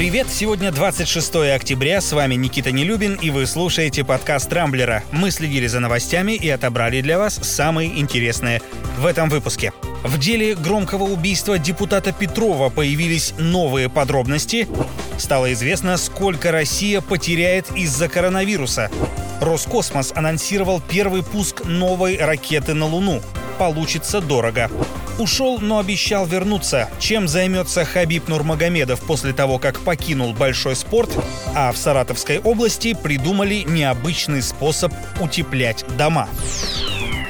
Привет! Сегодня 26 октября, с вами Никита Нелюбин, и вы слушаете подкаст «Рамблера». Мы следили за новостями и отобрали для вас самые интересные в этом выпуске. В деле громкого убийства депутата Петрова появились новые подробности. Стало известно, сколько Россия потеряет из-за коронавируса. Роскосмос анонсировал первый пуск новой ракеты на Луну. Получится дорого. Ушел, но обещал вернуться. Чем займется Хабиб Нурмагомедов после того, как покинул большой спорт? А в Саратовской области придумали необычный способ утеплять дома.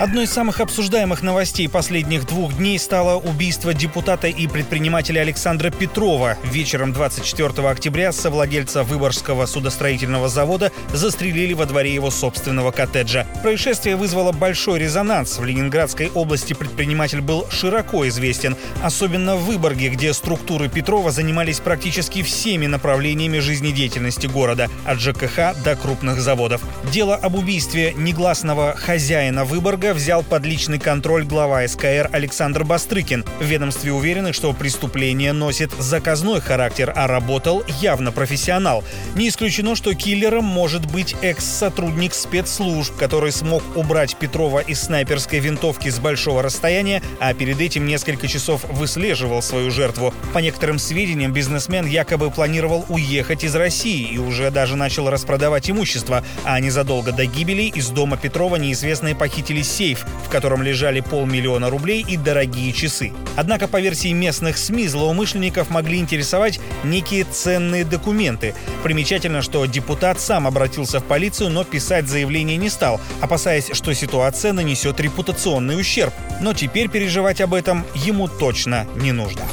Одной из самых обсуждаемых новостей последних двух дней стало убийство депутата и предпринимателя Александра Петрова. Вечером 24 октября совладельца Выборгского судостроительного завода застрелили во дворе его собственного коттеджа. Происшествие вызвало большой резонанс. В Ленинградской области предприниматель был широко известен, особенно в Выборге, где структуры Петрова занимались практически всеми направлениями жизнедеятельности города, от ЖКХ до крупных заводов. Дело об убийстве негласного хозяина Выборга взял под личный контроль глава СКР Александр Бастрыкин. В ведомстве уверены, что преступление носит заказной характер, а работал явно профессионал. Не исключено, что киллером может быть экс-сотрудник спецслужб, который смог убрать Петрова из снайперской винтовки с большого расстояния, а перед этим несколько часов выслеживал свою жертву. По некоторым сведениям, бизнесмен якобы планировал уехать из России и уже даже начал распродавать имущество, а незадолго до гибели из дома Петрова неизвестные похитили сейф, в котором лежали полмиллиона рублей и дорогие часы. Однако, по версии местных СМИ, злоумышленников могли интересовать некие ценные документы. Примечательно, что депутат сам обратился в полицию, но писать заявление не стал, опасаясь, что ситуация нанесет репутационный ущерб. Но теперь переживать об этом ему точно не нужно.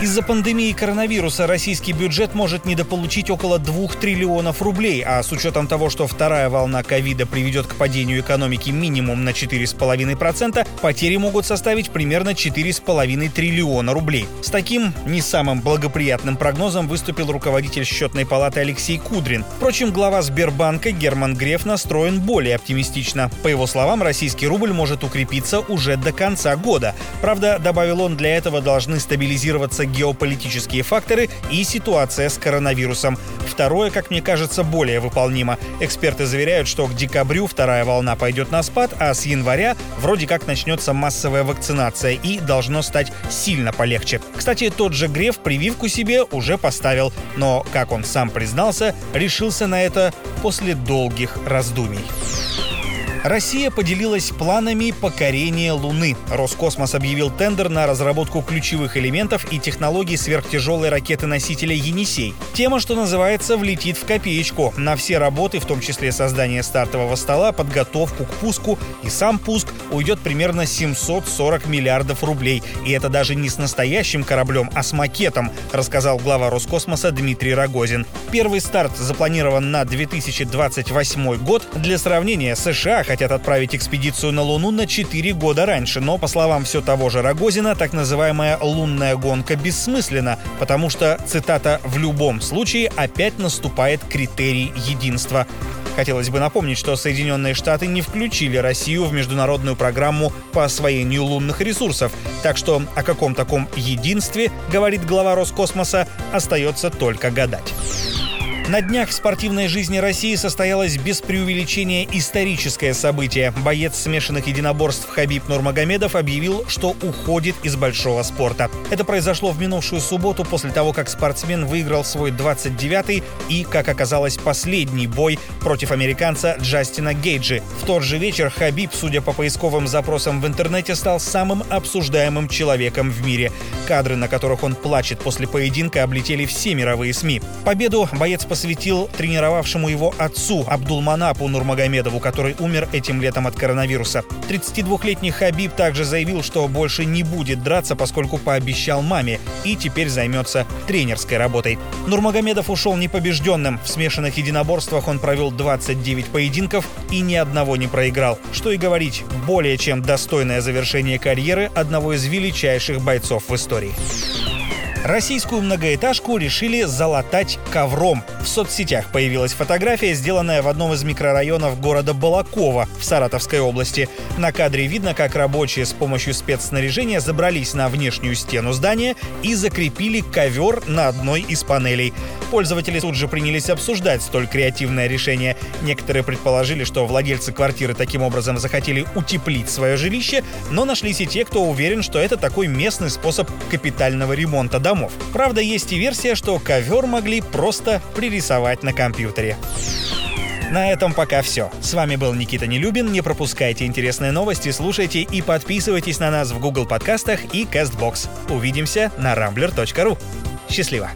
Из-за пандемии коронавируса российский бюджет может недополучить около 2 триллионов рублей, а с учетом того, что вторая волна ковида приведет к падению экономики минимум на 4,5%, потери могут составить примерно 4,5 триллиона рублей. С таким не самым благоприятным прогнозом выступил руководитель счетной палаты Алексей Кудрин. Впрочем, глава Сбербанка Герман Греф настроен более оптимистично. По его словам, российский рубль может укрепиться уже до конца года. Правда, добавил он, для этого должны стабилизироваться геополитические факторы и ситуация с коронавирусом. Второе, как мне кажется, более выполнимо. Эксперты заверяют, что к декабрю вторая волна пойдет на спад, а с января вроде как начнется массовая вакцинация и должно стать сильно полегче. Кстати, тот же Греф прививку себе уже поставил, но, как он сам признался, решился на это после долгих раздумий. Россия поделилась планами покорения Луны. Роскосмос объявил тендер на разработку ключевых элементов и технологий сверхтяжелой ракеты-носителя «Енисей». Тема, что называется, влетит в копеечку. На все работы, в том числе создание стартового стола, подготовку к пуску и сам пуск, уйдет примерно 740 миллиардов рублей. И это даже не с настоящим кораблем, а с макетом, рассказал глава Роскосмоса Дмитрий Рогозин. Первый старт запланирован на 2028 год. Для сравнения, США хотят отправить экспедицию на Луну на 4 года раньше, но, по словам все того же Рогозина, так называемая лунная гонка бессмысленна, потому что, цитата, «в любом случае опять наступает критерий единства». Хотелось бы напомнить, что Соединенные Штаты не включили Россию в международную программу по освоению лунных ресурсов, так что о каком таком единстве, говорит глава Роскосмоса, остается только гадать. На днях в спортивной жизни России состоялось без преувеличения историческое событие. Боец смешанных единоборств Хабиб Нурмагомедов объявил, что уходит из большого спорта. Это произошло в минувшую субботу после того, как спортсмен выиграл свой 29-й и, как оказалось, последний бой против американца Джастина Гейджи. В тот же вечер Хабиб, судя по поисковым запросам в интернете, стал самым обсуждаемым человеком в мире. Кадры, на которых он плачет после поединка, облетели все мировые СМИ. Победу боец посвятил посвятил тренировавшему его отцу Абдулманапу Нурмагомедову, который умер этим летом от коронавируса. 32-летний Хабиб также заявил, что больше не будет драться, поскольку пообещал маме и теперь займется тренерской работой. Нурмагомедов ушел непобежденным. В смешанных единоборствах он провел 29 поединков и ни одного не проиграл. Что и говорить, более чем достойное завершение карьеры одного из величайших бойцов в истории. Российскую многоэтажку решили залатать ковром. В соцсетях появилась фотография, сделанная в одном из микрорайонов города Балакова в Саратовской области. На кадре видно, как рабочие с помощью спецснаряжения забрались на внешнюю стену здания и закрепили ковер на одной из панелей. Пользователи тут же принялись обсуждать столь креативное решение. Некоторые предположили, что владельцы квартиры таким образом захотели утеплить свое жилище, но нашлись и те, кто уверен, что это такой местный способ капитального ремонта домов. Правда, есть и версия, что ковер могли просто пририсовать на компьютере. На этом пока все. С вами был Никита Нелюбин. Не пропускайте интересные новости, слушайте и подписывайтесь на нас в Google подкастах и CastBox. Увидимся на rambler.ru. Счастливо!